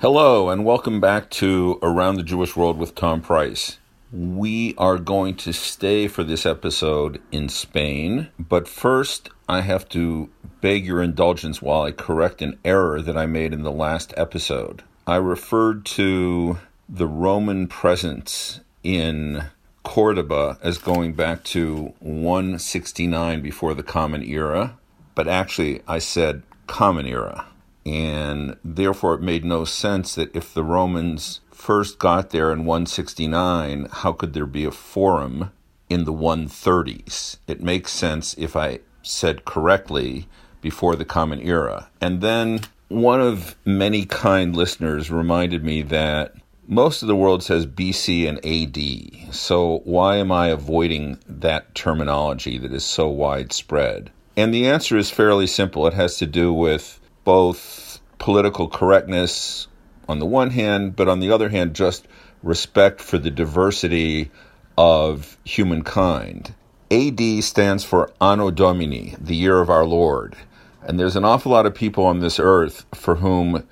Hello, and welcome back to Around the Jewish World with Tom Price. We are going to stay for this episode in Spain, but first I have to beg your indulgence while I correct an error that I made in the last episode. I referred to the Roman presence in Cordoba as going back to 169 before the Common Era, but actually I said Common Era and therefore it made no sense that if the Romans first got there in 169, how could there be a forum in the 130s? It makes sense if I said correctly before the Common Era. And then one of many kind listeners reminded me that most of the world says BC and AD. So why am I avoiding that terminology that is so widespread? And the answer is fairly simple. It has to do with both political correctness on the one hand, but on the other hand, just respect for the diversity of humankind. AD stands for Anno Domini, the year of our Lord. And there's an awful lot of people on this earth for whom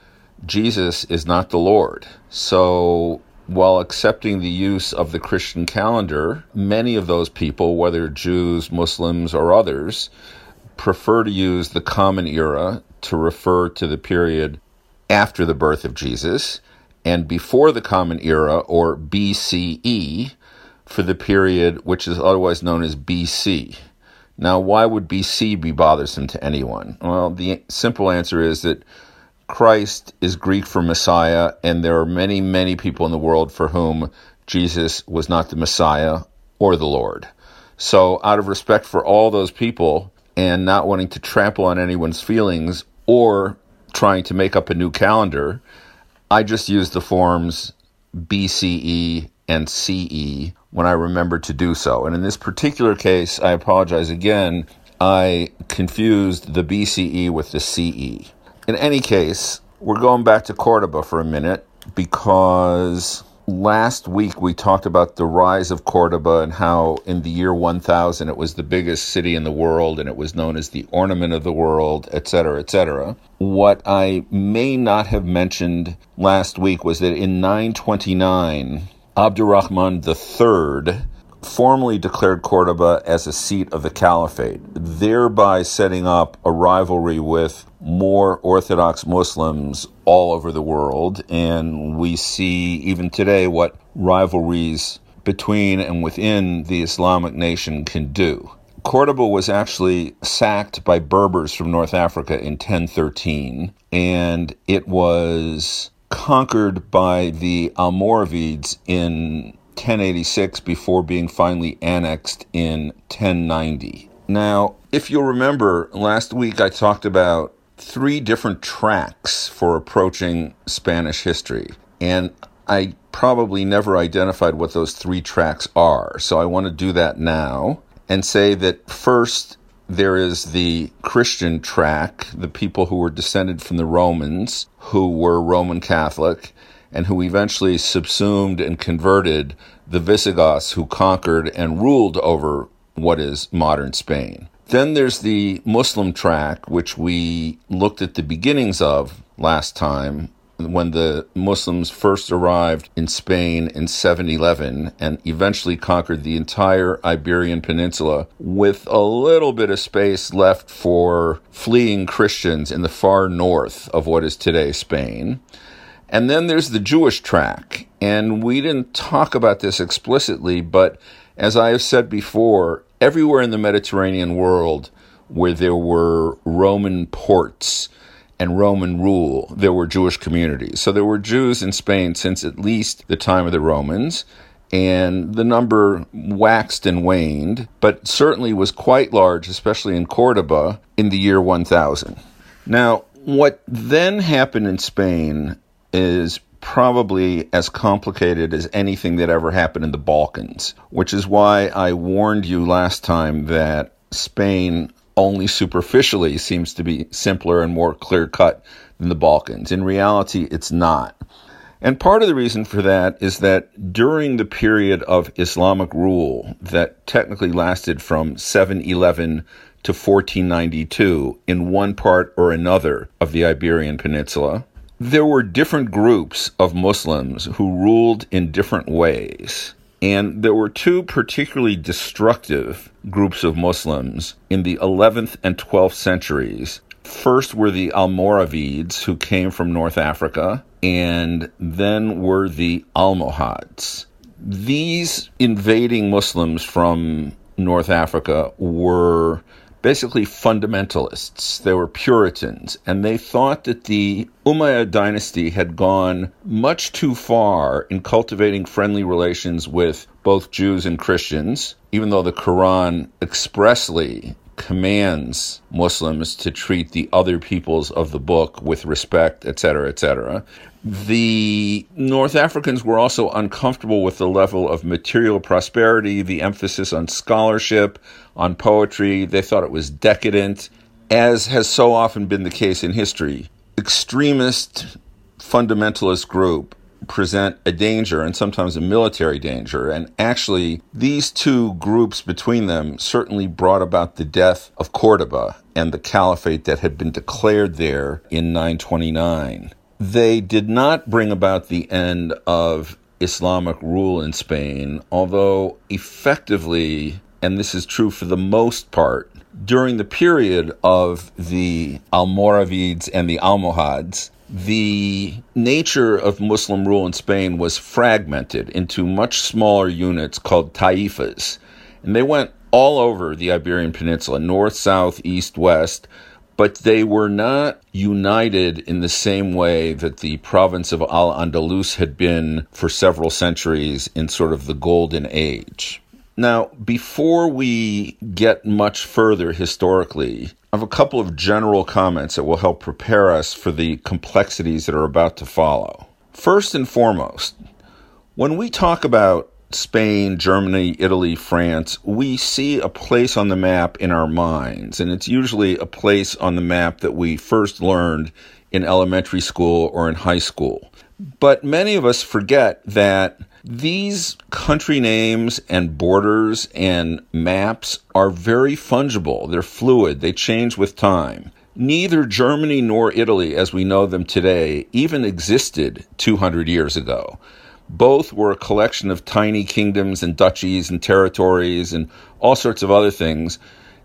Jesus is not the Lord. So while accepting the use of the Christian calendar, many of those people, whether Jews, Muslims, or others, prefer to use the common era to refer to the period after the birth of Jesus and before the common era or BCE for the period which is otherwise known as BC. Now, why would BC be bothersome to anyone? Well, the simple answer is that Christ is Greek for Messiah, and there are many, many people in the world for whom Jesus was not the Messiah or the Lord. So, out of respect for all those people, and not wanting to trample on anyone's feelings or trying to make up a new calendar, I just use the forms BCE and CE when I remember to do so. And in this particular case, I apologize again, I confused the BCE with the CE. In any case, we're going back to Cordoba for a minute because last week we talked about the rise of Cordoba and how in the year 1000 it was the biggest city in the world and it was known as the ornament of the world, etc., etc. What I may not have mentioned last week was that in 929, Abdurrahman III formally declared Cordoba as a seat of the caliphate, thereby setting up a rivalry with more Orthodox Muslims all over the world. And we see even today what rivalries between and within the Islamic nation can do. Cordoba was actually sacked by Berbers from North Africa in 1013, and it was conquered by the Almoravids in 1086 before being finally annexed in 1090. Now, if you'll remember, last week I talked about three different tracks for approaching Spanish history. And I probably never identified what those three tracks are. So I want to do that now and say that first, there is the Christian track, the people who were descended from the Romans, who were Roman Catholic, and who eventually subsumed and converted the Visigoths who conquered and ruled over what is modern Spain. Then there's the Muslim track, which we looked at the beginnings of last time when the Muslims first arrived in Spain in 711 and eventually conquered the entire Iberian Peninsula with a little bit of space left for fleeing Christians in the far north of what is today Spain. And then there's the Jewish track. And we didn't talk about this explicitly, but as I have said before, everywhere in the Mediterranean world where there were Roman ports and Roman rule, there were Jewish communities. So there were Jews in Spain since at least the time of the Romans. And the number waxed and waned, but certainly was quite large, especially in Cordoba, in the year 1000. Now, what then happened in Spain is probably as complicated as anything that ever happened in the Balkans, which is why I warned you last time that Spain only superficially seems to be simpler and more clear cut than the Balkans. In reality, it's not. And part of the reason for that is that during the period of Islamic rule that technically lasted from 711 to 1492 in one part or another of the Iberian Peninsula, there were different groups of Muslims who ruled in different ways. And there were two particularly destructive groups of Muslims in the 11th and 12th centuries. First were the Almoravids, who came from North Africa, and then were the Almohads. These invading Muslims from North Africa were basically fundamentalists. They were Puritans, and they thought that the Umayyad dynasty had gone much too far in cultivating friendly relations with both Jews and Christians, even though the Quran expressly commands Muslims to treat the other peoples of the book with respect, etc., etc. The North Africans were also uncomfortable with the level of material prosperity, the emphasis on scholarship, on poetry. They thought it was decadent, as has so often been the case in history. Extremist fundamentalist group present a danger and sometimes a military danger. And actually, these two groups between them certainly brought about the death of Cordoba and the caliphate that had been declared there in 929. They did not bring about the end of Islamic rule in Spain, although effectively, and this is true for the most part, during the period of the Almoravids and the Almohads, the nature of Muslim rule in Spain was fragmented into much smaller units called taifas. And they went all over the Iberian Peninsula, north, south, east, west, but they were not united in the same way that the province of Al Andalus had been for several centuries in sort of the Golden Age. Now, before we get much further historically, I have a couple of general comments that will help prepare us for the complexities that are about to follow. First and foremost, when we talk about Spain, Germany, Italy, France, we see a place on the map in our minds, and it's usually a place on the map that we first learned in elementary school or in high school. But many of us forget that these country names and borders and maps are very fungible. They're fluid. They change with time. Neither Germany nor Italy, as we know them today, even existed 200 years ago. Both were a collection of tiny kingdoms and duchies and territories and all sorts of other things,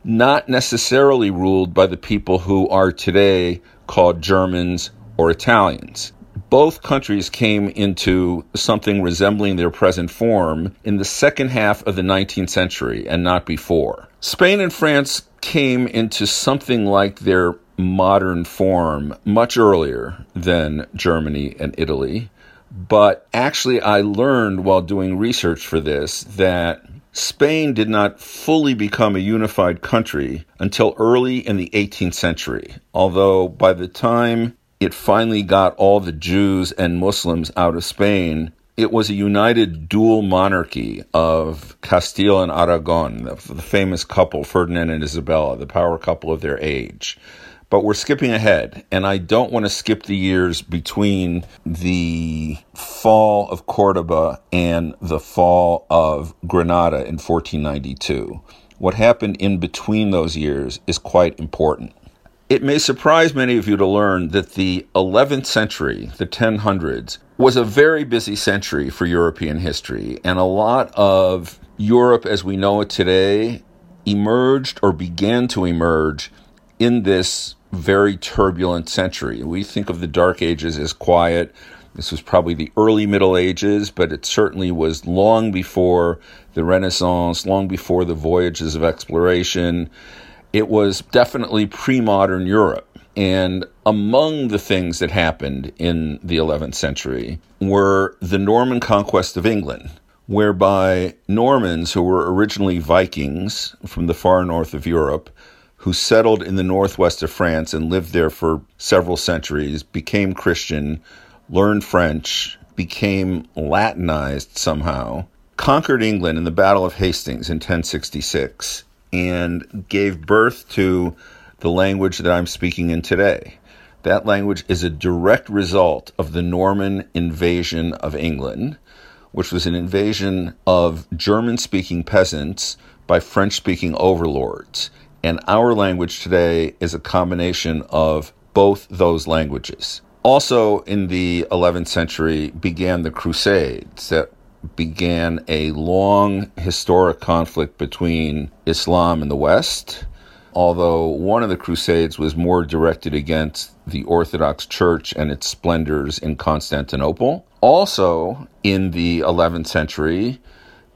not necessarily ruled by the people who are today called Germans or Italians both countries came into something resembling their present form in the second half of the 19th century and not before. Spain and France came into something like their modern form much earlier than Germany and Italy. But actually, I learned while doing research for this that Spain did not fully become a unified country until early in the 18th century, although by the time it finally got all the Jews and Muslims out of Spain. It was a united dual monarchy of Castile and Aragon, the, the famous couple, Ferdinand and Isabella, the power couple of their age. But we're skipping ahead, and I don't want to skip the years between the fall of Cordoba and the fall of Granada in 1492. What happened in between those years is quite important. It may surprise many of you to learn that the 11th century, the 1000s, was a very busy century for European history, and a lot of Europe as we know it today emerged or began to emerge in this very turbulent century. We think of the Dark Ages as quiet. This was probably the early Middle Ages, but it certainly was long before the Renaissance, long before the voyages of exploration it was definitely pre modern Europe. And among the things that happened in the 11th century were the Norman conquest of England, whereby Normans, who were originally Vikings from the far north of Europe, who settled in the northwest of France and lived there for several centuries, became Christian, learned French, became Latinized somehow, conquered England in the Battle of Hastings in 1066 and gave birth to the language that I'm speaking in today. That language is a direct result of the Norman invasion of England, which was an invasion of German speaking peasants by French speaking overlords. And our language today is a combination of both those languages. Also, in the 11th century, began the Crusades that began a long historic conflict between Islam and the West. Although one of the Crusades was more directed against the Orthodox Church and its splendors in Constantinople. Also, in the 11th century,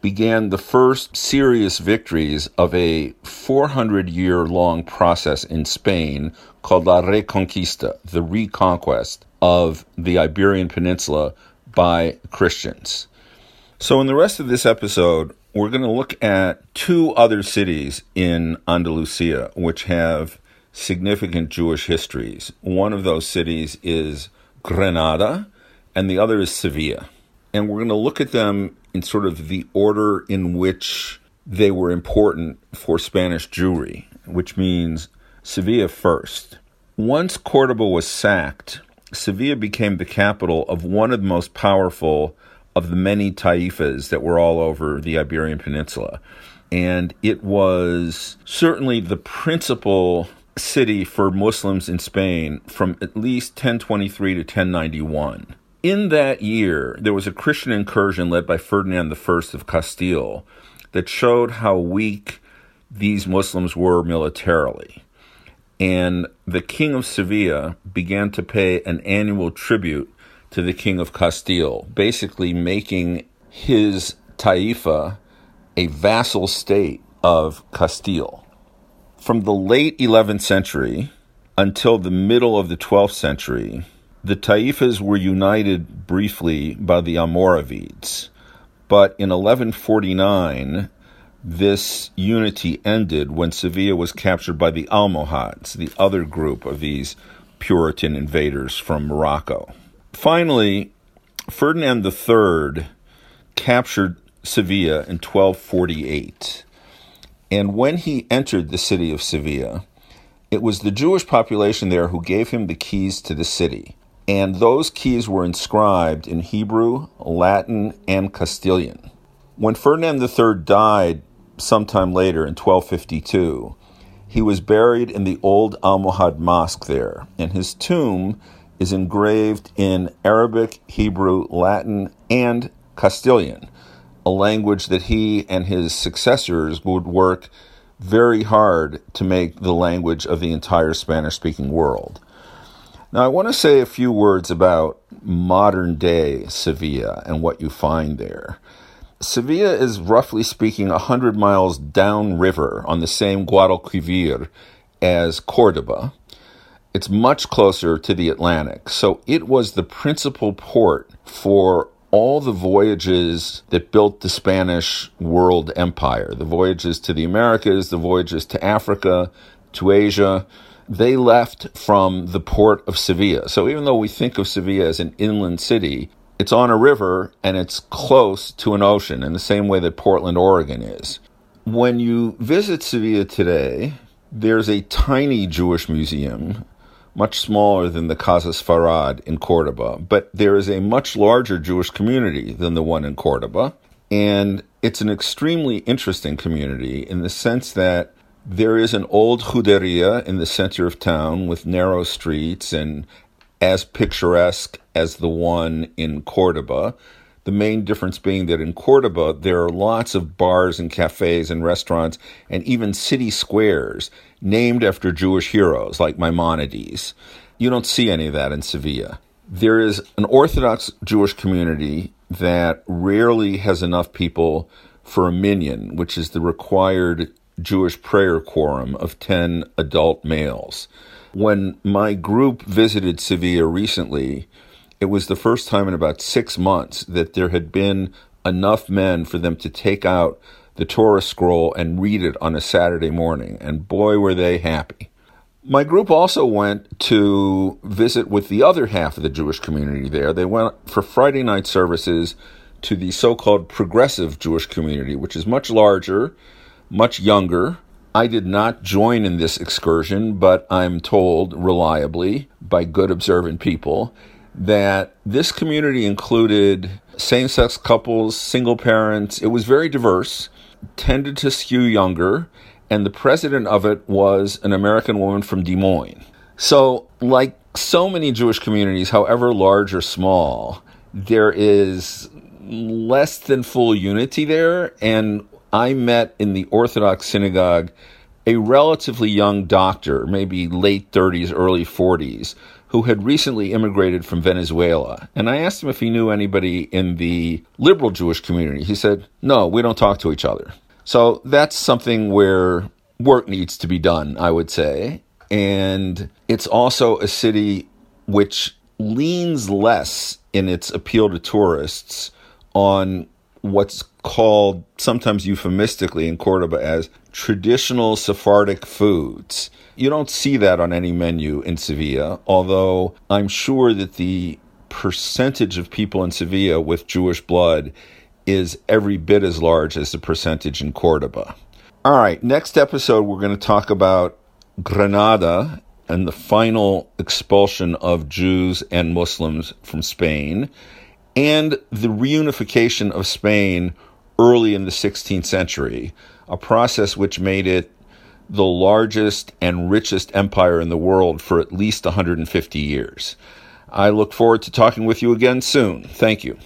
began the first serious victories of a 400 year long process in Spain called La Reconquista, the reconquest of the Iberian Peninsula by Christians. So, in the rest of this episode, we're going to look at two other cities in Andalusia which have significant Jewish histories. One of those cities is Granada, and the other is Sevilla. And we're going to look at them in sort of the order in which they were important for Spanish Jewry, which means Sevilla first. Once Cordoba was sacked, Sevilla became the capital of one of the most powerful of the many taifas that were all over the Iberian Peninsula. And it was certainly the principal city for Muslims in Spain from at least 1023 to 1091. In that year, there was a Christian incursion led by Ferdinand I of Castile that showed how weak these Muslims were militarily and the king of Sevilla began to pay an annual tribute to the king of Castile, basically making his taifa a vassal state of Castile. From the late 11th century until the middle of the 12th century, the taifas were united briefly by the Almoravids. But in 1149, this unity ended when Sevilla was captured by the Almohads, the other group of these Puritan invaders from Morocco. Finally, Ferdinand III captured Sevilla in 1248. And when he entered the city of Sevilla, it was the Jewish population there who gave him the keys to the city. And those keys were inscribed in Hebrew, Latin, and Castilian. When Ferdinand III died sometime later in 1252. He was buried in the old Almohad Mosque there, and his tomb is engraved in Arabic, Hebrew, Latin, and Castilian, a language that he and his successors would work very hard to make the language of the entire Spanish speaking world. Now, I want to say a few words about modern day Sevilla and what you find there. Sevilla is roughly speaking 100 miles downriver on the same Guadalquivir as Cordoba. It's much closer to the Atlantic. So it was the principal port for all the voyages that built the Spanish world empire the voyages to the Americas, the voyages to Africa, to Asia. They left from the port of Sevilla. So even though we think of Sevilla as an inland city, it's on a river and it's close to an ocean in the same way that Portland, Oregon is. When you visit Sevilla today, there's a tiny Jewish museum, much smaller than the Casa Sefarad in Cordoba, but there is a much larger Jewish community than the one in Cordoba. And it's an extremely interesting community in the sense that there is an old juderia in the center of town with narrow streets and as picturesque as the one in Cordoba. The main difference being that in Cordoba, there are lots of bars and cafes and restaurants and even city squares named after Jewish heroes like Maimonides. You don't see any of that in Sevilla. There is an Orthodox Jewish community that rarely has enough people for a minyan, which is the required Jewish prayer quorum of 10 adult males. When my group visited Sevilla recently, it was the first time in about six months that there had been enough men for them to take out the Torah scroll and read it on a Saturday morning. And boy, were they happy. My group also went to visit with the other half of the Jewish community there. They went for Friday night services to the so called progressive Jewish community, which is much larger, much younger, I did not join in this excursion, but I'm told reliably by good observant people that this community included same sex couples, single parents. It was very diverse, tended to skew younger, and the president of it was an American woman from Des Moines. So like so many Jewish communities, however large or small, there is less than full unity there. And I met in the Orthodox synagogue a relatively young doctor, maybe late 30s, early 40s, who had recently immigrated from Venezuela. And I asked him if he knew anybody in the liberal Jewish community. He said, No, we don't talk to each other. So that's something where work needs to be done, I would say. And it's also a city which leans less in its appeal to tourists on what's called sometimes euphemistically in Cordoba as traditional Sephardic foods. You don't see that on any menu in Sevilla, although I'm sure that the percentage of people in Sevilla with Jewish blood is every bit as large as the percentage in Cordoba. All right, next episode, we're going to talk about Granada and the final expulsion of Jews and Muslims from Spain and the reunification of Spain early in the 16th century, a process which made it the largest and richest empire in the world for at least 150 years. I look forward to talking with you again soon. Thank you.